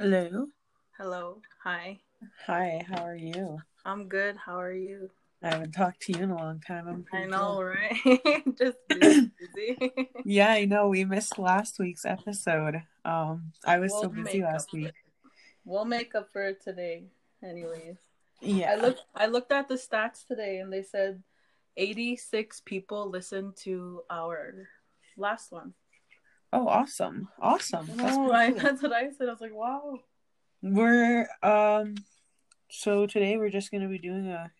Hello. Hello. Hi. Hi, how are you? I'm good. How are you? I haven't talked to you in a long time. I'm I know, good. right? Just busy. busy. Yeah, I know. We missed last week's episode. Um, I was so We'll busy last week. We'll make up for it today. Anyways. Yeah. I looked I looked at the stats today and they said 86 people listened to our last one. Oh, awesome. Awesome. That's Oh, I, cool. that's what I said. I was like, wow. We're um so today we're just going to be doing a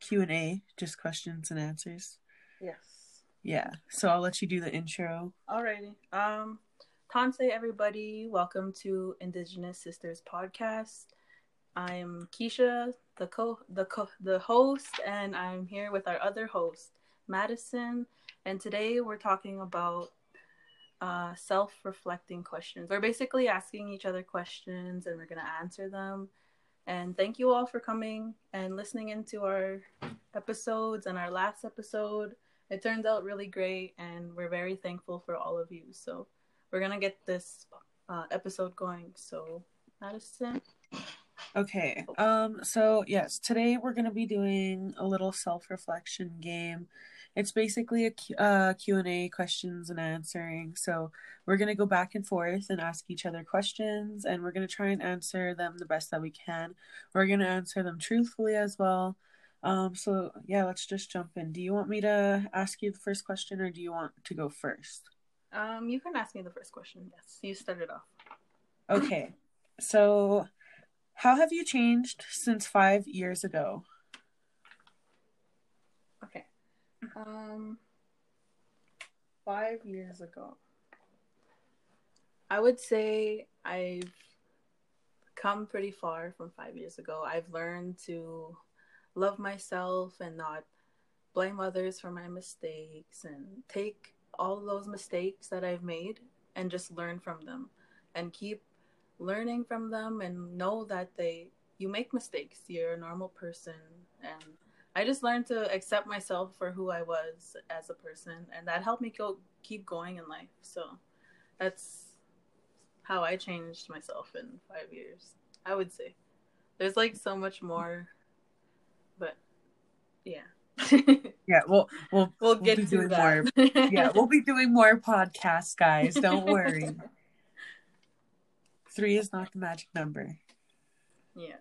Q&A, just questions and answers. Yes. Yeah. So I'll let you do the intro. Alrighty. Um, Tansi, everybody, welcome to Indigenous Sisters Podcast. I'm Keisha, the co the co the host, and I'm here with our other host, Madison. And today we're talking about uh, self-reflecting questions. We're basically asking each other questions, and we're gonna answer them. And thank you all for coming and listening into our episodes and our last episode it turned out really great and we're very thankful for all of you so we're gonna get this uh, episode going so madison Okay. Um so yes, today we're going to be doing a little self-reflection game. It's basically a Q- uh, Q&A, questions and answering. So we're going to go back and forth and ask each other questions and we're going to try and answer them the best that we can. We're going to answer them truthfully as well. Um so yeah, let's just jump in. Do you want me to ask you the first question or do you want to go first? um you can ask me the first question yes you started off Okay. So how have you changed since 5 years ago? okay um five years ago i would say i've come pretty far from five years ago i've learned to love myself and not blame others for my mistakes and take all those mistakes that I've made and just learn from them and keep learning from them and know that they you make mistakes. You're a normal person and I just learned to accept myself for who I was as a person and that helped me go keep going in life. So that's how I changed myself in 5 years. I would say. There's like so much more but yeah. Yeah, well, we'll we'll We'll get be to doing that. yeah, we'll be doing more podcasts, guys. Don't worry. Three is not the magic number. yeah.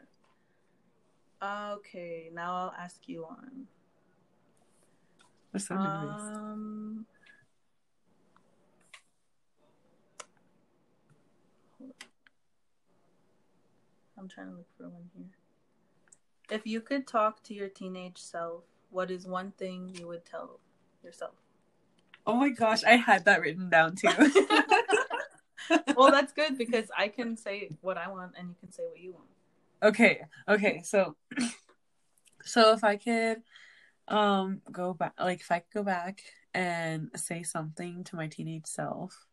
Okay, now I'll ask you one. What's that noise? Um. I'm trying to look for one here. If you could talk to your teenage self, what is one thing you would tell yourself? Oh my gosh, I had that written down too. well, that's good because I can say what I want and you can say what you want. Okay, okay, so so if I could um go back like if I could go back and say something to my teenage self,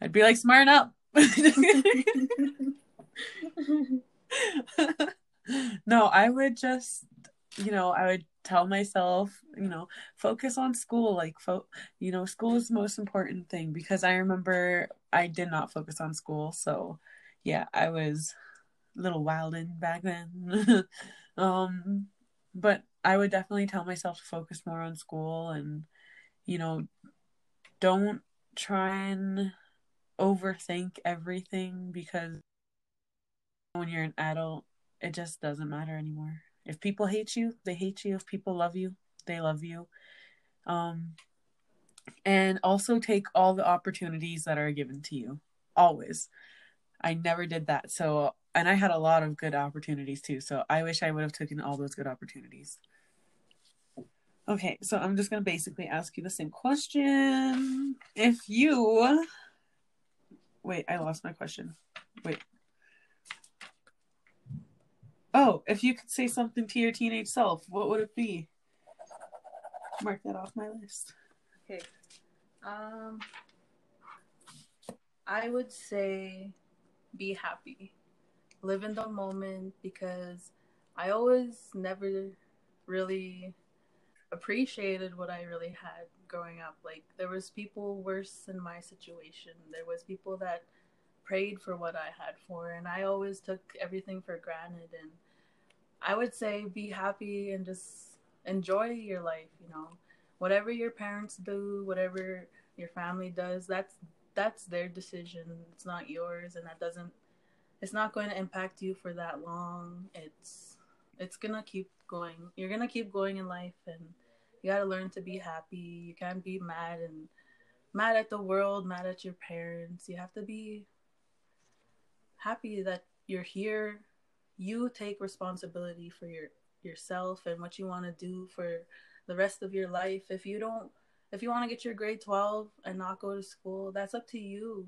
I'd be like, smarten up. no, I would just, you know, I would tell myself, you know, focus on school. Like, fo- you know, school is the most important thing because I remember I did not focus on school. So, yeah, I was little wildin' back then. um, but I would definitely tell myself to focus more on school and, you know, don't try and overthink everything because when you're an adult, it just doesn't matter anymore. If people hate you, they hate you. If people love you, they love you. Um, and also take all the opportunities that are given to you. Always. I never did that. So, and I had a lot of good opportunities too. So I wish I would have taken all those good opportunities. Okay, so I'm just going to basically ask you the same question. If you. Wait, I lost my question. Wait. Oh, if you could say something to your teenage self, what would it be? Mark that off my list. Okay. Um, I would say be happy. Live in the moment because I always never really appreciated what I really had growing up. Like there was people worse in my situation. There was people that prayed for what I had for, and I always took everything for granted. And I would say be happy and just enjoy your life. You know, whatever your parents do, whatever your family does, that's that's their decision. It's not yours, and that doesn't. It's not going to impact you for that long. It's it's gonna keep going. You're gonna keep going in life, and you gotta learn to be happy. You can't be mad and mad at the world, mad at your parents. You have to be happy that you're here. You take responsibility for your yourself and what you want to do for the rest of your life. If you don't if you want to get your grade 12 and not go to school, that's up to you.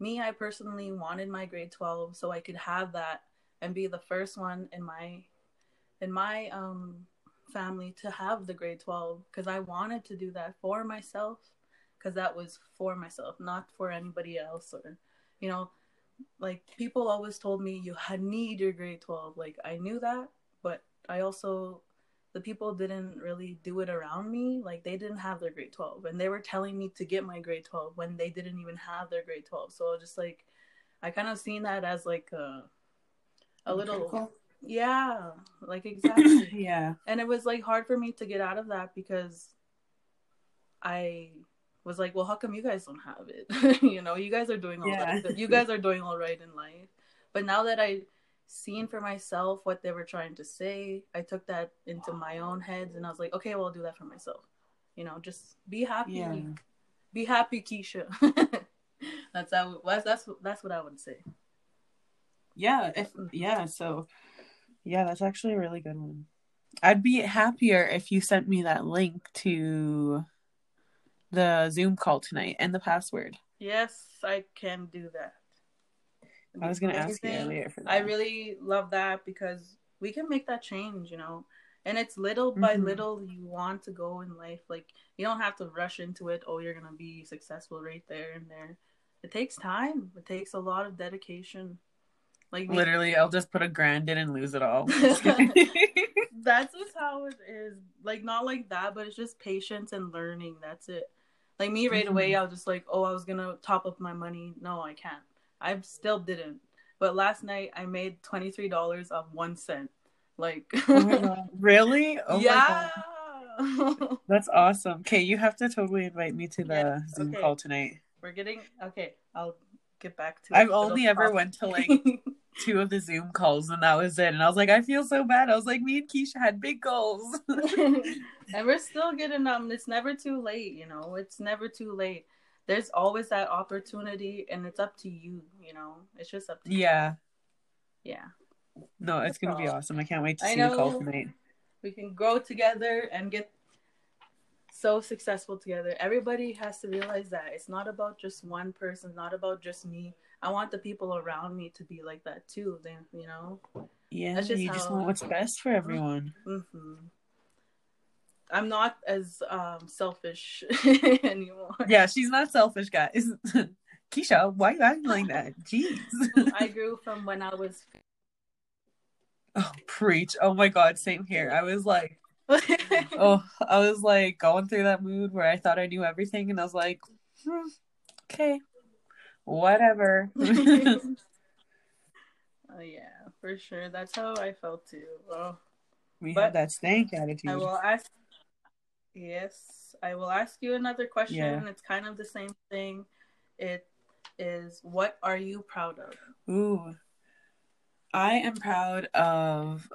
Me, I personally wanted my grade 12 so I could have that and be the first one in my in my um family to have the grade 12 because I wanted to do that for myself because that was for myself, not for anybody else or you know, like people always told me you need your grade 12. Like I knew that, but I also the people didn't really do it around me. Like they didn't have their grade 12 and they were telling me to get my grade 12 when they didn't even have their grade 12. So just like I kind of seen that as like a a little yeah, like exactly. yeah. And it was like hard for me to get out of that because I was like, well, how come you guys don't have it? you know, you guys are doing all yeah. that. You guys are doing all right in life. But now that I seen for myself what they were trying to say. I took that into my own heads and I was like, okay, well, I'll do that for myself. You know, just be happy. Yeah. Be happy, Keisha. that's how that's that's that's what I would say. Yeah, if yeah, so yeah, that's actually a really good one. I'd be happier if you sent me that link to the Zoom call tonight and the password. Yes, I can do that. I was going to ask you earlier for that. I really love that because we can make that change, you know. And it's little by mm-hmm. little you want to go in life. Like you don't have to rush into it. Oh, you're gonna be successful right there and there. It takes time. It takes a lot of dedication. Like literally, I'll just put a grand in and lose it all. That's just how it is. Like not like that, but it's just patience and learning. That's it. Like me right mm-hmm. away, I was just like, oh, I was gonna top up my money. No, I can't. I still didn't. But last night I made twenty three dollars of one cent. Like oh really? Oh yeah. That's awesome. Okay, you have to totally invite me to the yeah, Zoom okay. call tonight. We're getting okay. I'll get back to. I've only ever went to like two of the Zoom calls, and that was it. And I was like, I feel so bad. I was like, me and Keisha had big goals, and we're still getting um. It's never too late, you know. It's never too late there's always that opportunity and it's up to you you know? It's just up to yeah you. yeah. No it's gonna be awesome. I can't wait to see the call tonight. we can grow together and get so successful together. Everybody has to realize that it's not about just one person not about just me. I want the people around me to be like that too then you know? Yeah just you how... just want what's best for everyone. Mm-hmm. I'm not as um, selfish anymore. Yeah, she's not selfish, guys. Keisha, why are you acting like that? Jeez. I grew from when I was. Oh, preach! Oh my God, same here. I was like, oh, I was like going through that mood where I thought I knew everything, and I was like, hmm, okay, whatever. oh yeah, for sure. That's how I felt too. Oh. We but had that stank attitude. I will ask Yes, I will ask you another question. Yeah. It's kind of the same thing. It is what are you proud of? Ooh. I am proud of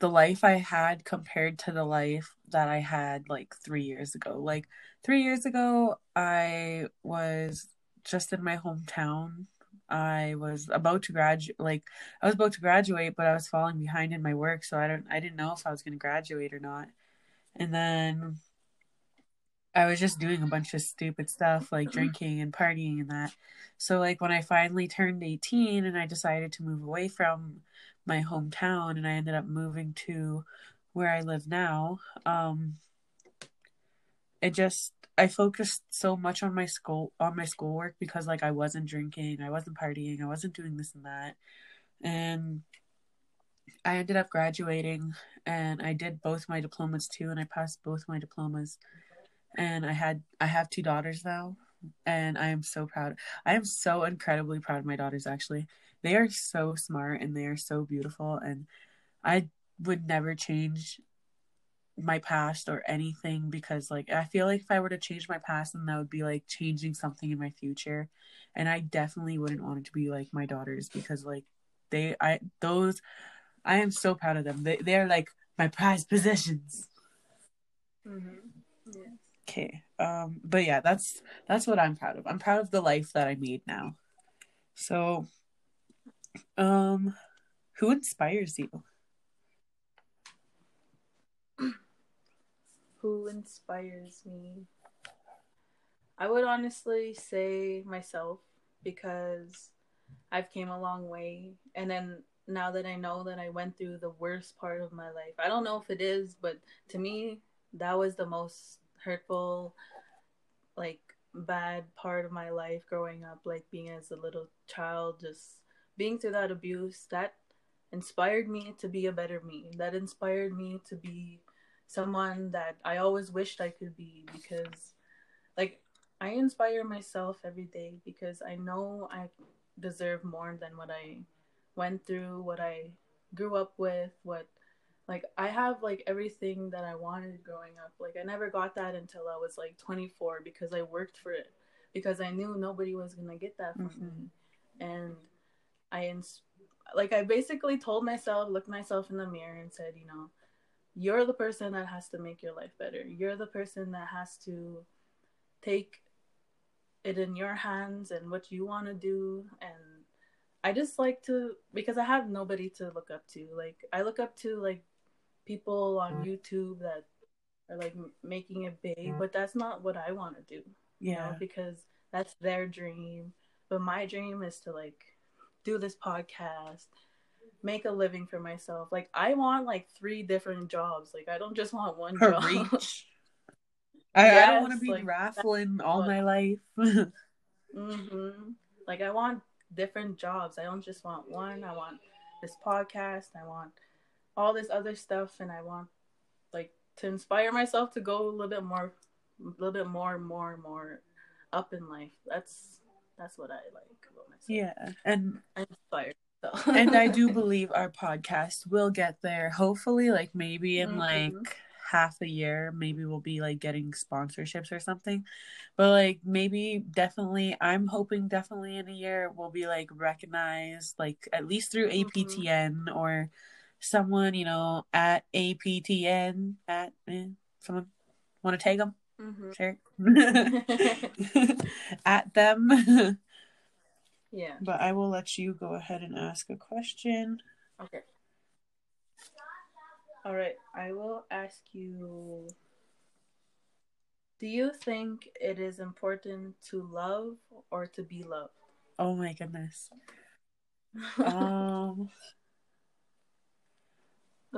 the life I had compared to the life that I had like 3 years ago. Like 3 years ago I was just in my hometown. I was about to graduate like I was about to graduate but I was falling behind in my work so I don't I didn't know if I was going to graduate or not. And then I was just doing a bunch of stupid stuff like drinking and partying and that. So like when I finally turned 18 and I decided to move away from my hometown and I ended up moving to where I live now, um it just I focused so much on my school on my schoolwork because like I wasn't drinking, I wasn't partying, I wasn't doing this and that. And I ended up graduating and I did both my diplomas too and I passed both my diplomas. And I had I have two daughters now. and I am so proud. I am so incredibly proud of my daughters actually. They are so smart and they are so beautiful and I would never change my past or anything because like I feel like if I were to change my past then that would be like changing something in my future and I definitely wouldn't want it to be like my daughters because like they I those I am so proud of them. They they're like my prized possessions. Mm-hmm. Yeah. Okay. Um but yeah, that's that's what I'm proud of. I'm proud of the life that I made now. So um who inspires you? who inspires me? I would honestly say myself because I've came a long way and then now that I know that I went through the worst part of my life. I don't know if it is, but to me that was the most hurtful like bad part of my life growing up like being as a little child just being through that abuse that inspired me to be a better me. That inspired me to be someone that I always wished I could be because, like, I inspire myself every day because I know I deserve more than what I went through, what I grew up with, what like I have like everything that I wanted growing up. Like I never got that until I was like 24 because I worked for it because I knew nobody was going to get that from mm-hmm. me. And I ins- like I basically told myself, looked myself in the mirror and said, you know, you're the person that has to make your life better. You're the person that has to take it in your hands and what you want to do and I just like to because I have nobody to look up to. Like I look up to like people on YouTube that are like making it big, but that's not what I want to do. Yeah, know, because that's their dream. But my dream is to like do this podcast make a living for myself. Like I want like three different jobs. Like I don't just want one job. Reach. I, yes, I don't want to be like, raffling all my life. mm-hmm. Like I want different jobs. I don't just want one. I want this podcast. I want all this other stuff, and I want like to inspire myself to go a little bit more, a little bit more, more, more up in life. That's that's what I like about myself. Yeah, and I'm inspired. and I do believe our podcast will get there. Hopefully, like maybe in mm-hmm. like half a year, maybe we'll be like getting sponsorships or something. But like maybe definitely, I'm hoping definitely in a year we'll be like recognized, like at least through APTN mm-hmm. or someone, you know, at APTN at eh, someone want to tag them. Mm-hmm. Sure. at them. Yeah. But I will let you go ahead and ask a question. Okay. All right. I will ask you Do you think it is important to love or to be loved? Oh my goodness. um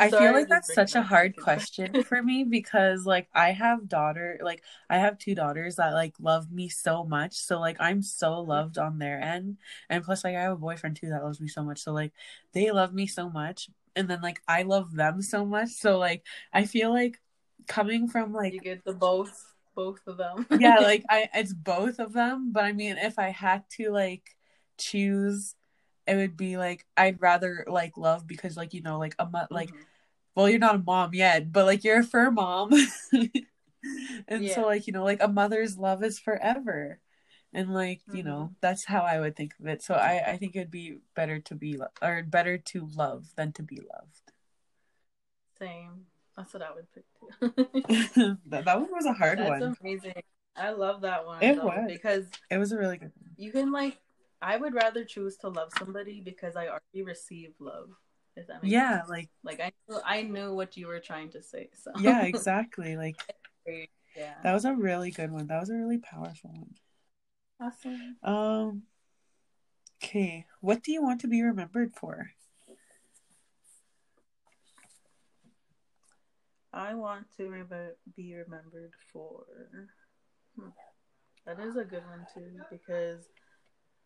I feel like that's such a hard question for me because like I have daughter like I have two daughters that like love me so much. So like I'm so loved on their end. And plus like I have a boyfriend too that loves me so much. So like they love me so much and then like I love them so much. So like I feel like coming from like You get the both both of them. yeah, like I it's both of them, but I mean if I had to like choose it would be like I'd rather like love because like you know like a mo- like mm-hmm. well you're not a mom yet but like you're a fur mom and yeah. so like you know like a mother's love is forever and like mm-hmm. you know that's how I would think of it so I I think it'd be better to be lo- or better to love than to be loved same that's what I would pick too that, that one was a hard that's one amazing I love that one it was because it was a really good one. you can like I would rather choose to love somebody because I already received love. If that makes yeah, sense. like like I knew, I knew what you were trying to say. So yeah, exactly. Like yeah, that was a really good one. That was a really powerful one. Awesome. Um. Okay, what do you want to be remembered for? I want to re- be remembered for. Hmm. That is a good one too because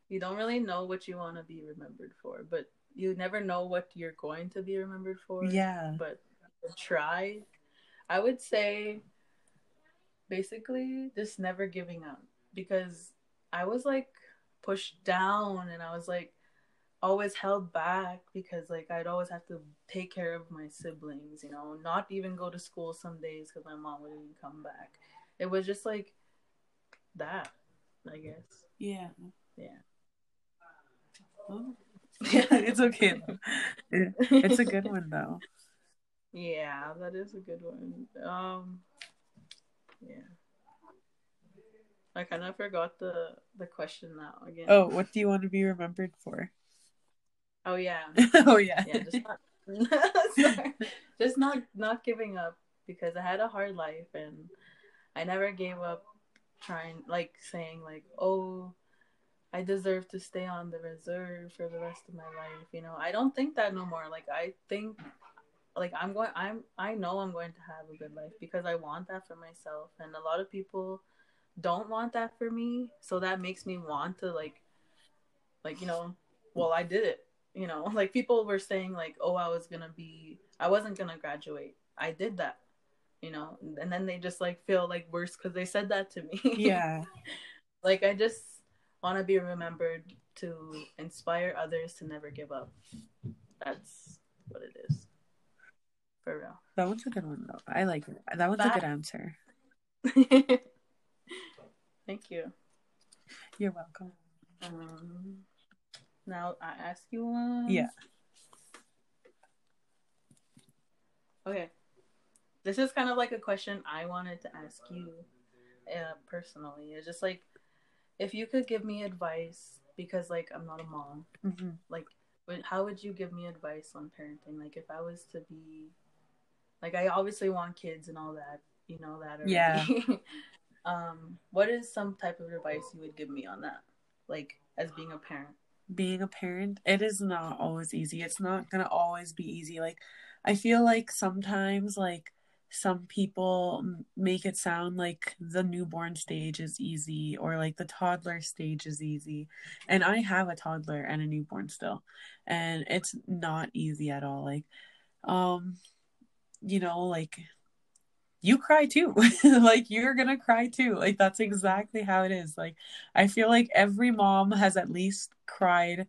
you don't really know what you want to be remembered for, but you never know what you're going to be remembered for. Yeah. But try. I would say basically just never giving up. because I was like pushed down and I was like always held back because like I'd always have to take care of my siblings, you know, not even go to school some days because my mom wouldn't come back. It was just like that, I guess. Yeah. Yeah. Oh. yeah, it's okay. It's a good one though. Yeah, that is a good one. Um, yeah. I kind of forgot the the question now again. Oh, what do you want to be remembered for? Oh yeah. oh yeah. Yeah, just not, sorry. just not not giving up because I had a hard life and I never gave up trying like saying like, "Oh, I deserve to stay on the reserve for the rest of my life." You know, I don't think that no more. Like I think like I'm going I'm I know I'm going to have a good life because I want that for myself and a lot of people don't want that for me so that makes me want to like like you know well I did it you know like people were saying like oh I was to be I wasn't to graduate I did that you know and then they just like feel like worse cuz they said that to me Yeah. like I just want to be remembered to inspire others to never give up that's what it is for real. That one's a good one though. I like it. That one's That- a good answer. Thank you. You're welcome. Um, now I ask you one. Yeah. Okay. This is kind of like a question I wanted to ask you uh, personally. It's just like if you could give me advice because like I'm not a mom. hmm Like, how would you give me advice on parenting? Like, if I was to be, like, I obviously want kids and all that. You know that already. Yeah. um, what is some type of advice you would give me on that? Like, as being a parent. Being a parent, it is not always easy. It's not gonna always be easy. Like, I feel like sometimes, like, some people make it sound like the newborn stage is easy or like the toddler stage is easy. And I have a toddler and a newborn still, and it's not easy at all. Like, um, you know, like you cry too. like you're gonna cry too. Like that's exactly how it is. Like I feel like every mom has at least cried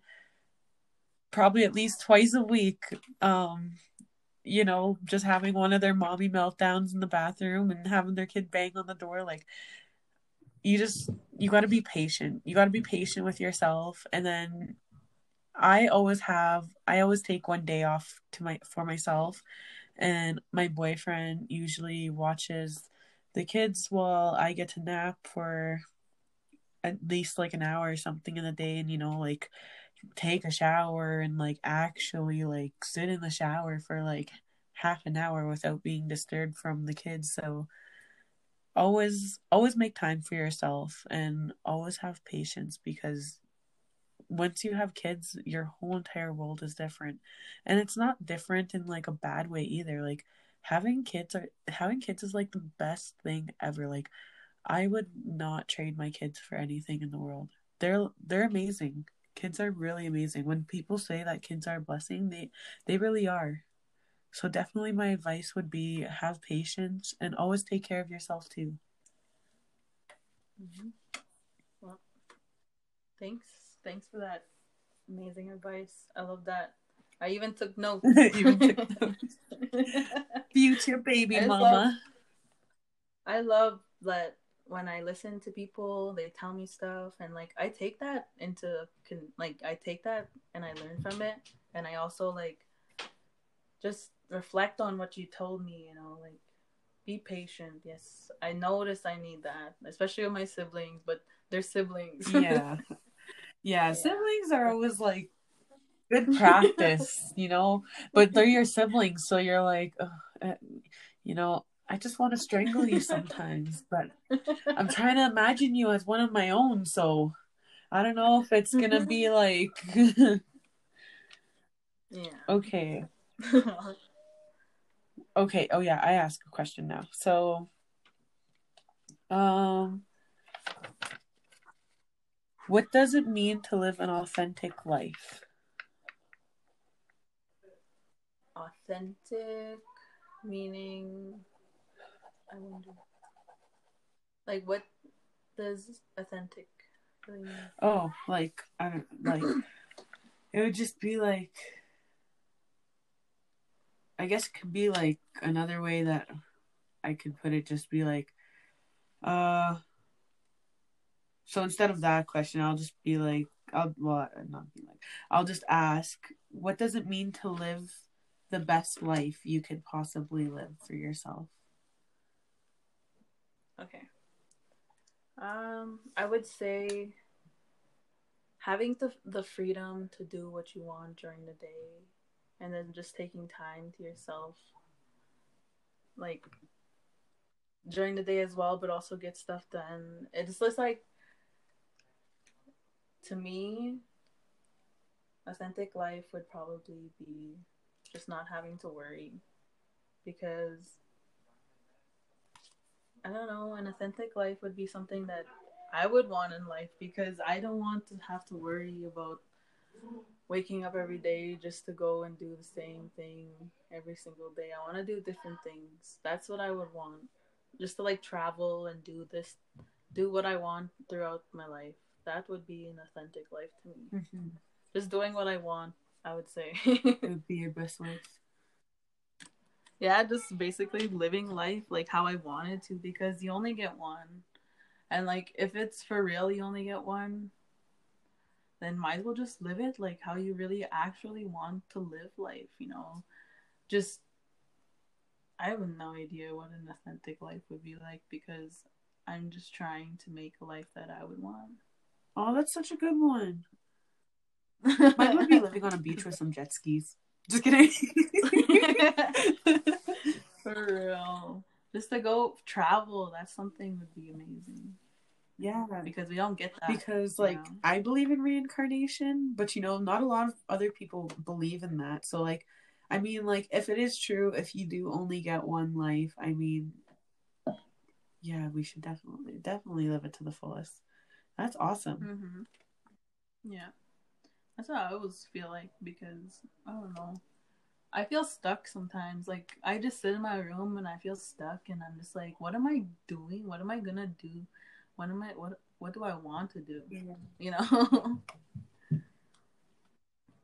probably at least twice a week. Um, you know, just having one of their mommy meltdowns in the bathroom and having their kid bang on the door. Like you just you gotta be patient. You gotta be patient with yourself and then I always have I always take one day off to my for myself and my boyfriend usually watches the kids while I get to nap for at least like an hour or something in the day and you know like take a shower and like actually like sit in the shower for like half an hour without being disturbed from the kids. So always always make time for yourself and always have patience because once you have kids your whole entire world is different. And it's not different in like a bad way either. Like having kids are having kids is like the best thing ever. Like i would not trade my kids for anything in the world. They're they're amazing. Kids are really amazing. When people say that kids are a blessing they they really are. So definitely my advice would be have patience and always take care of yourself too. Mm-hmm. Well, thanks. Thanks for that amazing advice. I love that. I even took notes. Even took notes. future baby I mama I love that when I listen to people, they tell me stuff, and like I take that into like I take that and I learn from it, and I also like just reflect on what you told me. You know, like be patient. Yes, I notice I need that, especially with my siblings, but they're siblings. yeah. yeah siblings are always like good practice you know? But they're your siblings so you're like "Ugh, uh, you know i just want to strangle you sometimes but i'm trying to imagine you as one of my own so i don't know if it's gonna be like yeah. okay. Okay oh yeah i ask a question now. So um what does it mean to live an authentic life authentic meaning i wonder like what does authentic really mean? Oh, like I don't like it would just be like I guess it could be like another way that I could put it just be like uh so instead of that question I'll just be like I'll well not be like I'll just ask what does it mean to live the best life you could possibly live for yourself? Okay. Um, I would say having the the freedom to do what you want during the day, and then just taking time to yourself, like during the day as well, but also get stuff done. It's just looks like to me, authentic life would probably be just not having to worry because I don't know, an authentic life would be something that I would want in life because I don't want to have to worry about waking up every day just to go and do the same thing every single day. I want to do different things. That's what I would want. Just to like travel and do this, do what I want throughout my life. That would be an authentic life to me. Mm-hmm. Just doing what I want, I would say. it would be your best life. Yeah, just basically living life like how I wanted to because you only get one. And like if it's for real you only get one, then might as well just live it like how you really actually want to live life, you know. Just I have no idea what an authentic life would be like because I'm just trying to make a life that I would want. Oh, that's such a good one. Mine would be living on a beach with some jet skis. Just kidding. For real. Just to go travel, that's something would be amazing. Yeah. Because we don't get that. Because like know? I believe in reincarnation, but you know, not a lot of other people believe in that. So like I mean like if it is true if you do only get one life, I mean yeah, we should definitely definitely live it to the fullest. That's awesome. Mm-hmm. Yeah. That's what I always feel like because I don't know. I feel stuck sometimes. Like I just sit in my room and I feel stuck and I'm just like, what am I doing? What am I gonna do? What am I what what do I want to do? Yeah. You know?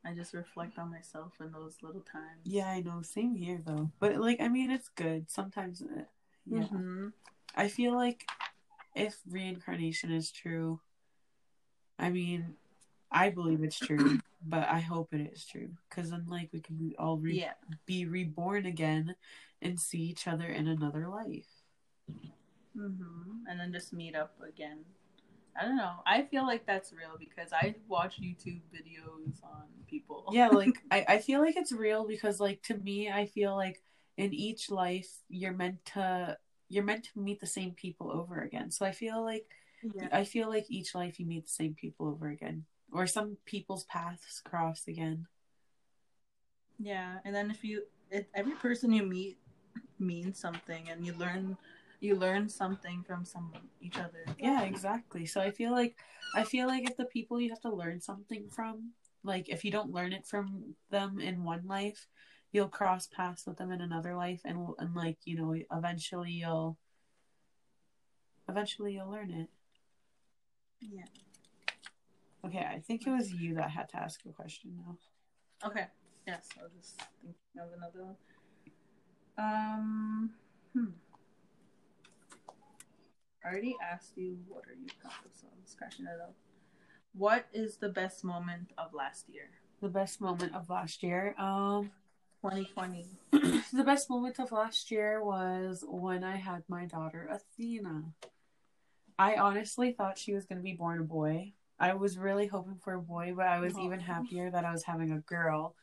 I just reflect on myself in those little times. Yeah, I know. Same here though. But like I mean it's good. Sometimes uh, yeah. Mm-hmm. I feel like if reincarnation is true, I mean, I believe it's true, but I hope it is true because then, like, we can be all re- Yeah. be reborn again and see each other in another life. Mm-hmm. And then just meet up again. I don't know. I feel like that's real because I watch YouTube videos on people. Yeah, like I, I feel like it's real because, like, to me, I feel like in each life you're meant to you're meant to meet the same people over again. So I feel like yeah. I feel like each life you meet the same people over again, or some people's paths cross again. Yeah, and then if you, every person you meet means something, and you learn, you learn something from some each other. Yeah, exactly. So I feel like I feel like if the people you have to learn something from, like if you don't learn it from them in one life, you'll cross paths with them in another life, and and like you know, eventually you'll eventually you'll learn it. Yeah. Okay, I think it was you that had to ask a question now. Okay. Yes, I was just thinking of another one. Um. Hmm. I already asked you what are you proud of, so I'm scratching it up. What is the best moment of last year? The best moment of last year. Um 2020. the best moment of last year was when I had my daughter Athena. I honestly thought she was going to be born a boy. I was really hoping for a boy, but I was Aw. even happier that I was having a girl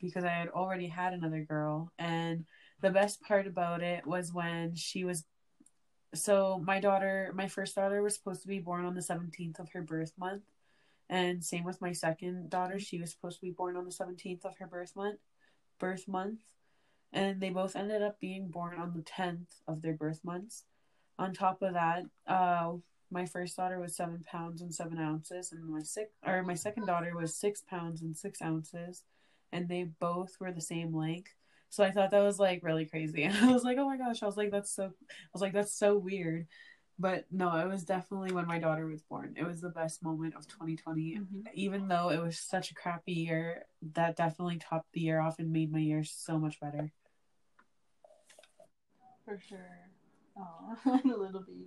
because I had already had another girl. And the best part about it was when she was. So, my daughter, my first daughter, was supposed to be born on the 17th of her birth month. And same with my second daughter. She was supposed to be born on the 17th of her birth month. Birth month. And they both ended up being born on the 10th of their birth months. On top of that, uh, my first daughter was seven pounds and seven ounces, and my six or my second daughter was six pounds and six ounces, and they both were the same length. So I thought that was like really crazy, and I was like, oh my gosh, I was like, that's so, I was like, that's so weird, but no, it was definitely when my daughter was born. It was the best moment of 2020. Mm-hmm. Even though it was such a crappy year, that definitely topped the year off and made my year so much better. For sure. Oh, the little baby.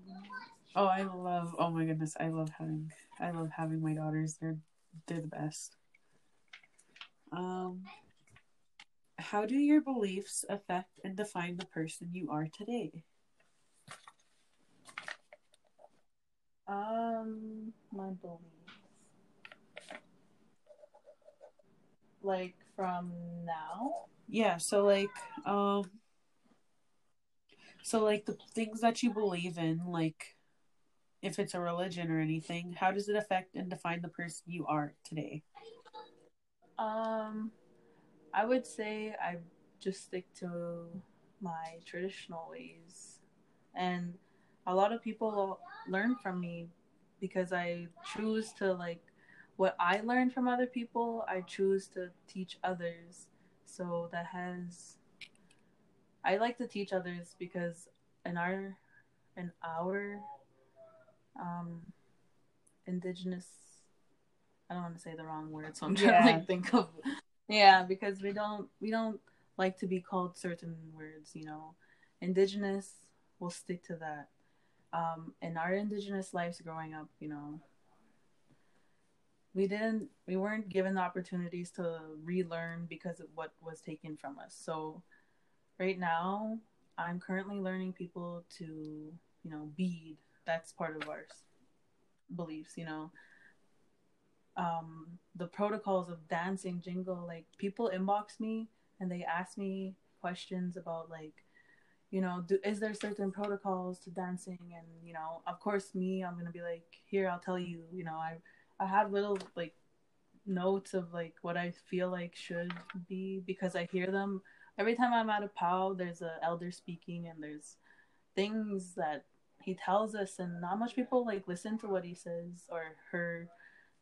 Oh, I love. Oh my goodness, I love having. I love having my daughters. They're they're the best. Um, how do your beliefs affect and define the person you are today? Um, my beliefs. Like from now? Yeah, so like um so like the things that you believe in, like if it's a religion or anything, how does it affect and define the person you are today? Um, I would say I just stick to my traditional ways, and a lot of people learn from me because I choose to like what I learned from other people. I choose to teach others, so that has. I like to teach others because in our, in our, um, indigenous I don't want to say the wrong word, so I'm trying Yeah. to like think of yeah, because we don't we don't like to be called certain words, you know. Indigenous, we'll stick to that. Um, in our indigenous lives growing up, you know, we didn't we weren't given the opportunities to relearn because of what was taken from us. So right now, I'm currently learning people to, you know, bead. That's part of our beliefs, you know um the protocols of dancing jingle like people inbox me and they ask me questions about like you know do, is there certain protocols to dancing and you know of course me i'm gonna be like here i'll tell you you know i i have little like notes of like what i feel like should be because i hear them every time i'm at a pow there's a elder speaking and there's things that he tells us and not much people like listen to what he says or her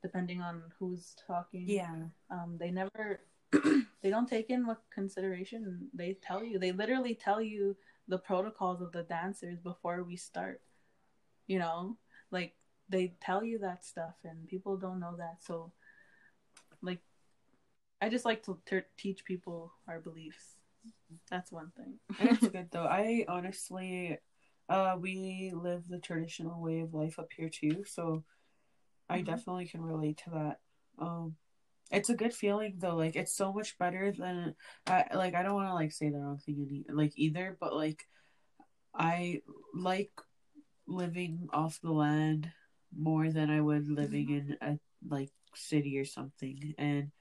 depending on who's talking. Yeah. Um, they never, they don't take in what consideration. They tell you, they literally tell you the protocols of the dancers before we start. You know, like they tell you that stuff, and people don't know that. So, like, I just like to ter- teach people our beliefs. That's one thing. It's good though. I honestly uh we live the traditional way of life up here too, so I Mhm. definitely can relate to that. Um it's a good feeling though. Like it's so much better than I like I don't want to like say the wrong thing any, like either, but like I like living off the land more than I would living in a like city or something. And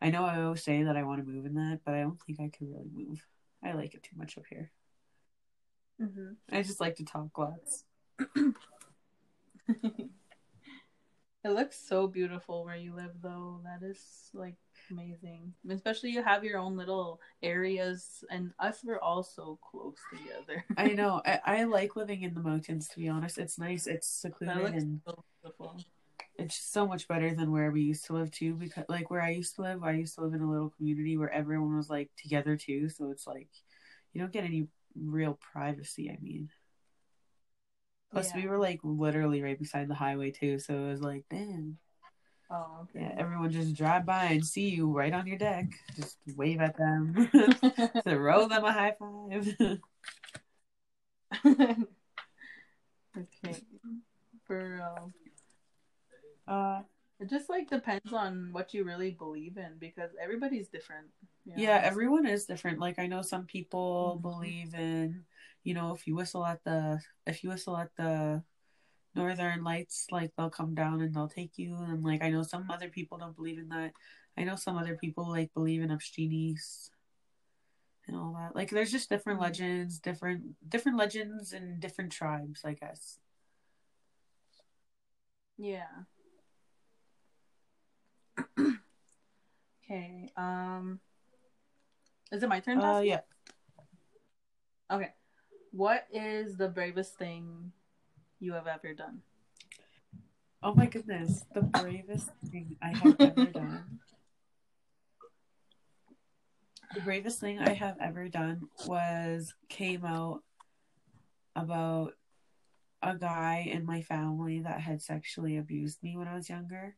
I know I always say that I want to move in that, but I don't think I could really move. I like it too much up here. Mm-hmm. I just like to talk lots. It looks so beautiful where you live, though. That is like amazing. Especially you have your own little areas, and us we're all so close together. I know. I, I like living in the mountains. To be honest, it's nice. It's secluded and so beautiful. it's so much better than where we used to live too. Because like where I used to live, I used to live in a little community where everyone was like together too. So it's like you don't get any real privacy. I mean, plus Yeah. we were like literally right beside the highway too. So it was like, damn. Oh, okay. Yeah, everyone just drive by and see you right on your deck. Just wave at them, throw them a high five. okay. For real. uh, It just like depends on what you really believe in because everybody's different. you know? yeah, everyone is different. Like I know some people Mhm. believe in, you know, if you whistle at the if you whistle at the northern lights, like they'll come down and they'll take you. And like I know some other people don't believe in that. I know some other people like believe in Abstinis and all that. Like there's just different Mhm. legends, different different legends and different tribes, I guess. Yeah. okay. Um. Is it my turn? Uh yeah. Okay. What is the bravest thing you have ever done? Oh my goodness, the bravest thing I have ever done. The bravest thing I have ever done was came out about a guy in my family that had sexually abused me when I was younger.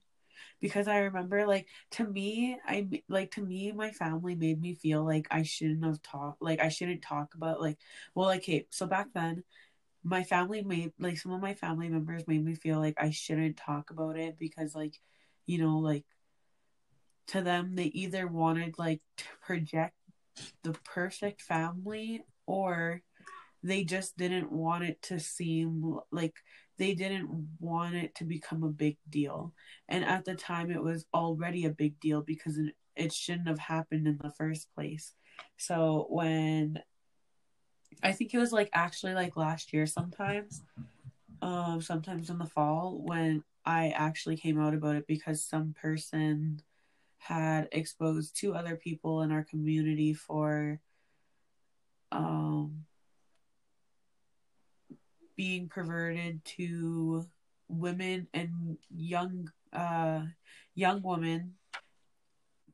Because I remember, like, to me, I like to me, my family made me feel like I shouldn't have talked, like, I shouldn't talk about, like, well, like, okay, so back then, my family made, like, some of my family members made me feel like I shouldn't talk about it because, like, you know, like, to them, they either wanted, like, to project the perfect family or they just didn't want it to seem like they didn't want it to become a big deal. And at the time, it was already a big deal because it, shouldn't have happened in the first place. So when I think it was like actually like last year sometimes, um, sometimes in the fall when I actually came out about it because some person had exposed two other people in our community for um being perverted to women and young uh young women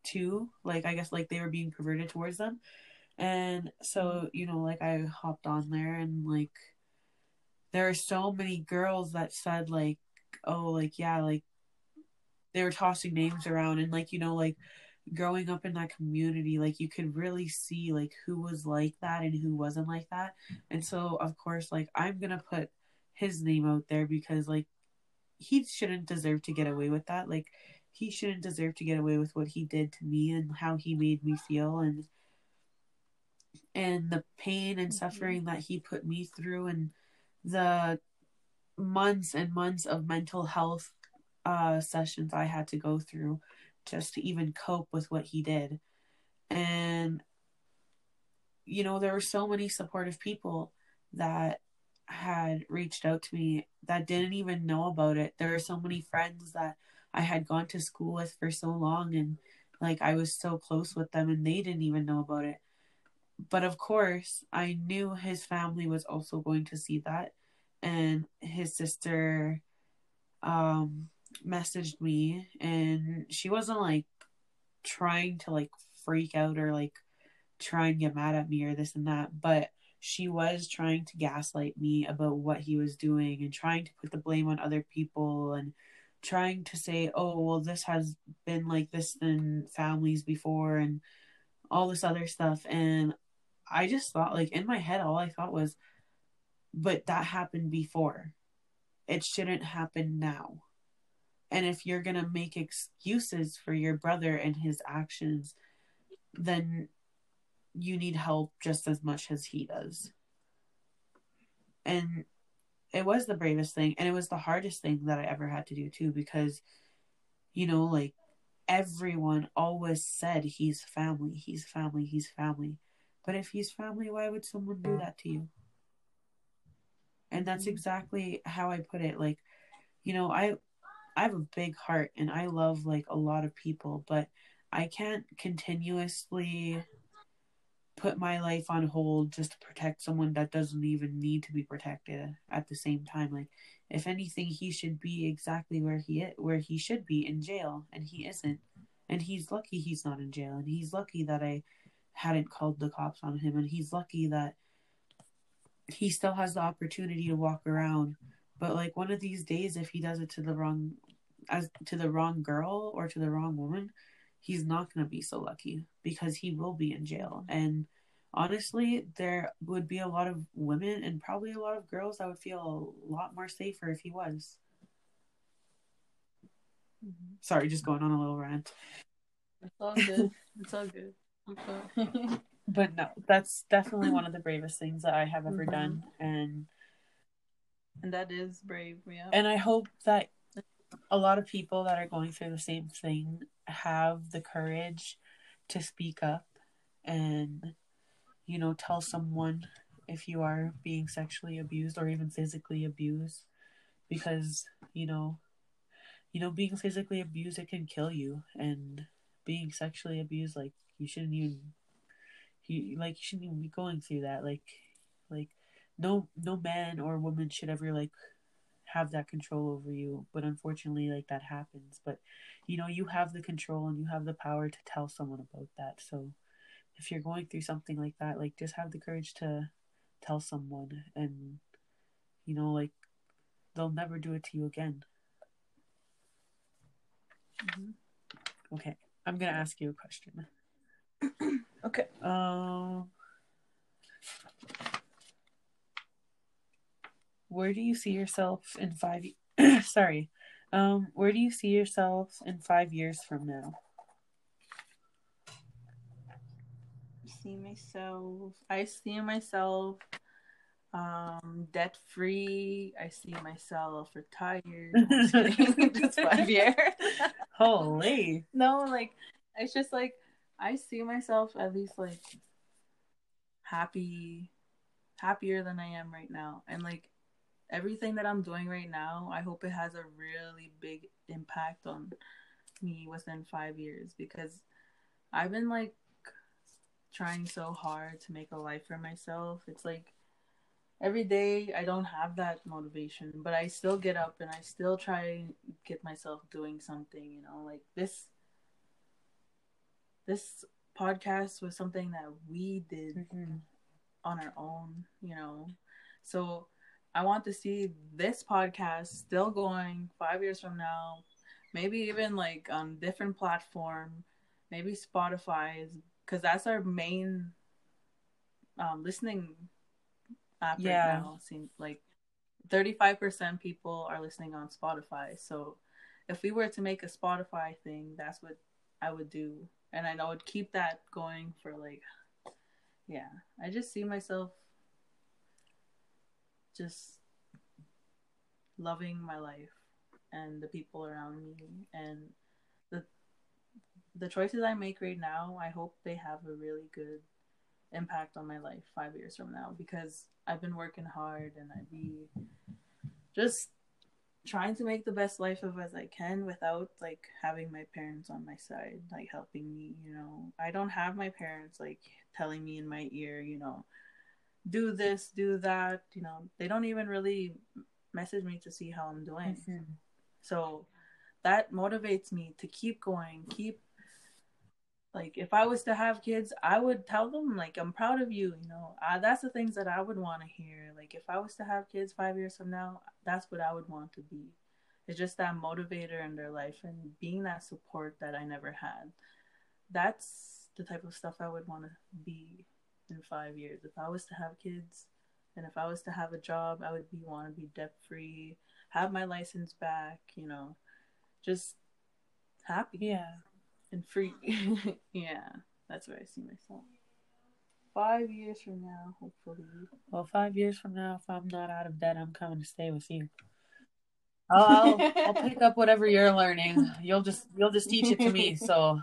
too. Like i guess like they were being perverted towards them. And so you know like i hopped on there and like there are so many girls that said like oh like yeah like they were tossing names around and like you know like growing up in that community like you could really see like who was like that and who wasn't like that. And so of course like i'm gonna put his name out there because like he shouldn't deserve to get away with that. Like he shouldn't deserve to get away with what he did to me and how he made me feel and and the pain and suffering that he put me through and the months and months of mental health uh, sessions I had to go through just to even cope with what he did. And, you know, there were so many supportive people that had reached out to me that didn't even know about it. There were so many friends that I had gone to school with for so long and like I was so close with them and they didn't even know about it. But of course, I knew his family was also going to see that and his sister um messaged me and she wasn't like trying to like freak out or like try and get mad at me or this and that, but she was trying to gaslight me about what he was doing and trying to put the blame on other people and trying to say, oh, well, this has been like this in families before and all this other stuff. And I just thought, like, in my head, all I thought was, but that happened before. It shouldn't happen now. And if you're going to make excuses for your brother and his actions, then you need help just as much as he does. And it was the bravest thing. And it was the hardest thing that I ever had to do, too, because, you know, like everyone always said he's family, he's family, he's family. But if he's family, why would someone do that to you? And that's mm-hmm. exactly how I put it. Like, you know, I I have a big heart and I love like a lot of people, but I can't continuously put my life on hold just to protect someone that doesn't even need to be protected at the same time. Like if anything he should be exactly where he is, where he should be in jail and he isn't. And he's lucky he's not in jail and he's lucky that I hadn't called the cops on him and he's lucky that he still has the opportunity to walk around but like one of these days if he does it to the wrong as to the wrong girl or to the wrong woman, he's not going to be so lucky because he will be in jail. And honestly, there would be a lot of women and probably a lot of girls that would feel a lot more safer if he was. Mm-hmm. Sorry, just going on a little rant. It's all good. it's all good. but no, that's definitely one of the bravest things that I have ever mm-hmm. done, and and that is brave. Yeah. And I hope that a lot of people that are going through the same thing have the courage to speak up and you know tell someone if you are being sexually abused or even physically abused because you know you know being physically abused it can kill you and being sexually abused like you shouldn't even you like you shouldn't even be going through that like like no no man or woman should ever like have that control over you but unfortunately like that happens but you know you have the control and you have the power to tell someone about that so if you're going through something like that like just have the courage to tell someone and you know like they'll never do it to you again. Mhm. Okay, I'm gonna ask you a question. Okay. Um, where do you see yourself in five? Sorry, um, where do you see yourself in five years from now? see myself I see myself um debt free. I see myself retired. Just five years. Holy, no, like it's just like I see myself at least like happy happier than I am right now. And like everything that I'm doing right now, I hope it has a really big impact on me within five years because I've been like trying so hard to make a life for myself. It's like every day I don't have that motivation, but I still get up and I still try get myself doing something, you know, like this this podcast was something that we did mm-hmm. on our own, you know. So I want to see this podcast still going five years from now, maybe even like on different platform, maybe Spotify, because that's our main um, listening app Yeah. right now. Seems like thirty five percent people are listening on Spotify. So if we were to make a Spotify thing, that's what I would do, and I would keep that going for like, yeah. I just see myself just loving my life and the people around me and the the choices I make right now, I hope they have a really good impact on my life 5 years from now because I've been working hard and I be just trying to make the best life of as I can without like having my parents on my side like helping me, you know. I don't have my parents like telling me in my ear, you know, do this, do that, you know. They don't even really message me to see how I'm doing. So that motivates me to keep going, keep like if I was to have kids, I would tell them like I'm proud of you, you know. Uh, that's the things that I would want to hear. Like if I was to have kids 5 years from now, that's what I would want to be. It's just that motivator in their life and being that support that I never had. That's the type of stuff I would want to be in 5 years. If I was to have kids and if I was to have a job, I would be want to be debt free, have my license back, you know, just happy Yeah. and free. yeah, that's where I see myself. Five years from now, hopefully. Well, five years from now, if I'm not out of debt, I'm coming to stay with you. I'll, I'll, I'll pick up whatever you're learning. You'll just you'll just teach it to me. So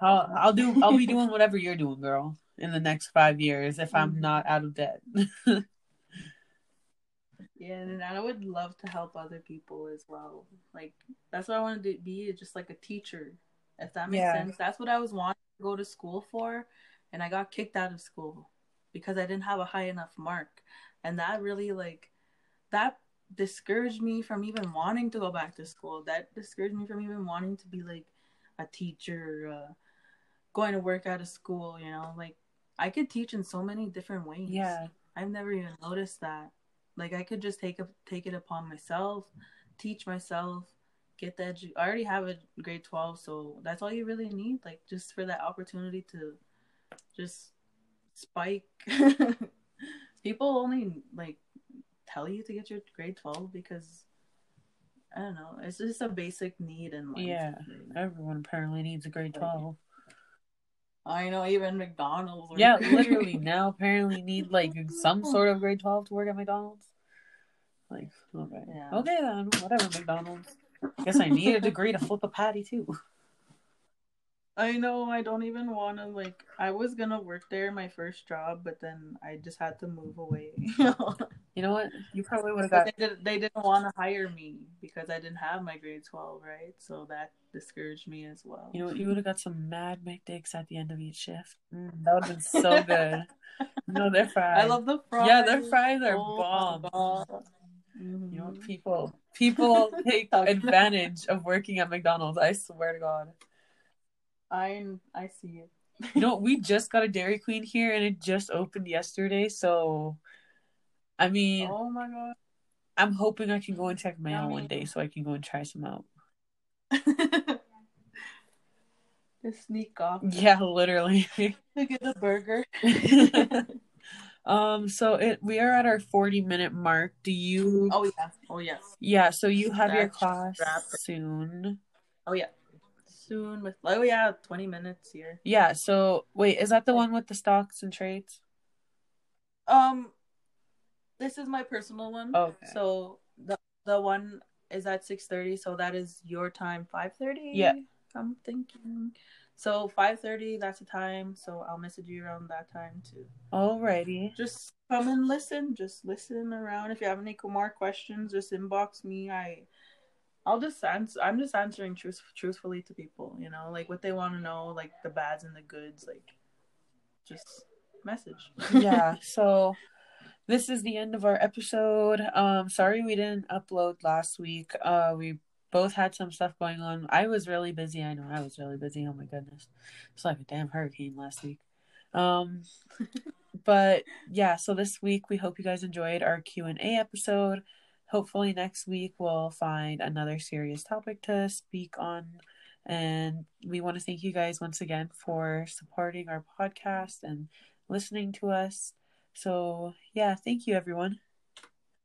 I'll I'll do I'll be doing whatever you're doing, girl, in the next five years if I'm not out of debt. Yeah, and I would love to help other people as well. Like that's what I wanted to be, just like a teacher. If that makes Yeah. sense. That's what I was wanting to go to school for, and I got kicked out of school because I didn't have a high enough mark. And that really like that discouraged me from even wanting to go back to school. That discouraged me from even wanting to be like a teacher, uh, going to work out of school, you know, like I could teach in so many different ways. yeah. I've never even noticed that. Like I could just take a, take it upon myself, teach myself, get the edu- I already have a grade 12, so that's all you really need like just for that opportunity to just spike. People only like tell you to get your grade 12 because I don't know, it's just a basic need in life. Yeah. Everyone apparently needs a grade twelve. I know even McDonald's. Yeah, literally now apparently need like some sort of grade twelve to work at McDonald's. Like, okay. Yeah. Okay then, whatever, McDonald's. Guess I need a degree to flip a patty too. I know. I don't even want to like. I was gonna work there my first job, but then I just had to move away. You know what? You probably would have got they, did, they didn't want to hire me because I didn't have my grade twelve, right? So that discouraged me as well. you know? You would have got some mad McDicks at the end of each shift. Mm, that would have been so good. no, they're fries. I love the fries. Yeah, their fries are Oh bomb. Mhm. You know, people people take advantage of working at McDonald's. I swear to God. I I see it. You know, we just got a Dairy Queen here, and it just opened yesterday. So, I mean, Oh my god. I'm hoping I can go and check mail one day so I can go and try some out. Just sneak off. Yeah, literally. to get a burger. um, so it we are at our 40 minute mark. Do you Oh yeah. Oh yes. Yeah, so you have your class soon. Oh yeah. Soon with oh yeah, twenty minutes here. Yeah, so wait, is that the one with the stocks and trades? Um, this is my personal one. Oh, okay. So the the one is at six thirty. So that is your time, five thirty. Yeah. I'm thinking. So five thirty. That's the time. So I'll message you around that time too. Alrighty. Just come and listen. Just listen around. If you have any more questions, just inbox me. I. I'll just answer. I'm just answering truth, truthfully to people. You know, like what they want to know, like the bads and the goods. Like, just message. yeah so this is the end of our episode. Um sorry we didn't upload last week. Uh we both had some stuff going on. I was really busy. I know i was really busy. Oh my goodness. It's like a damn hurricane last week. Um but yeah so this week we hope you guys enjoyed our q&a episode. Hopefully next week we'll find another serious topic to speak on. And we want to thank you guys once again for supporting our podcast and listening to us. So, yeah, thank you, everyone.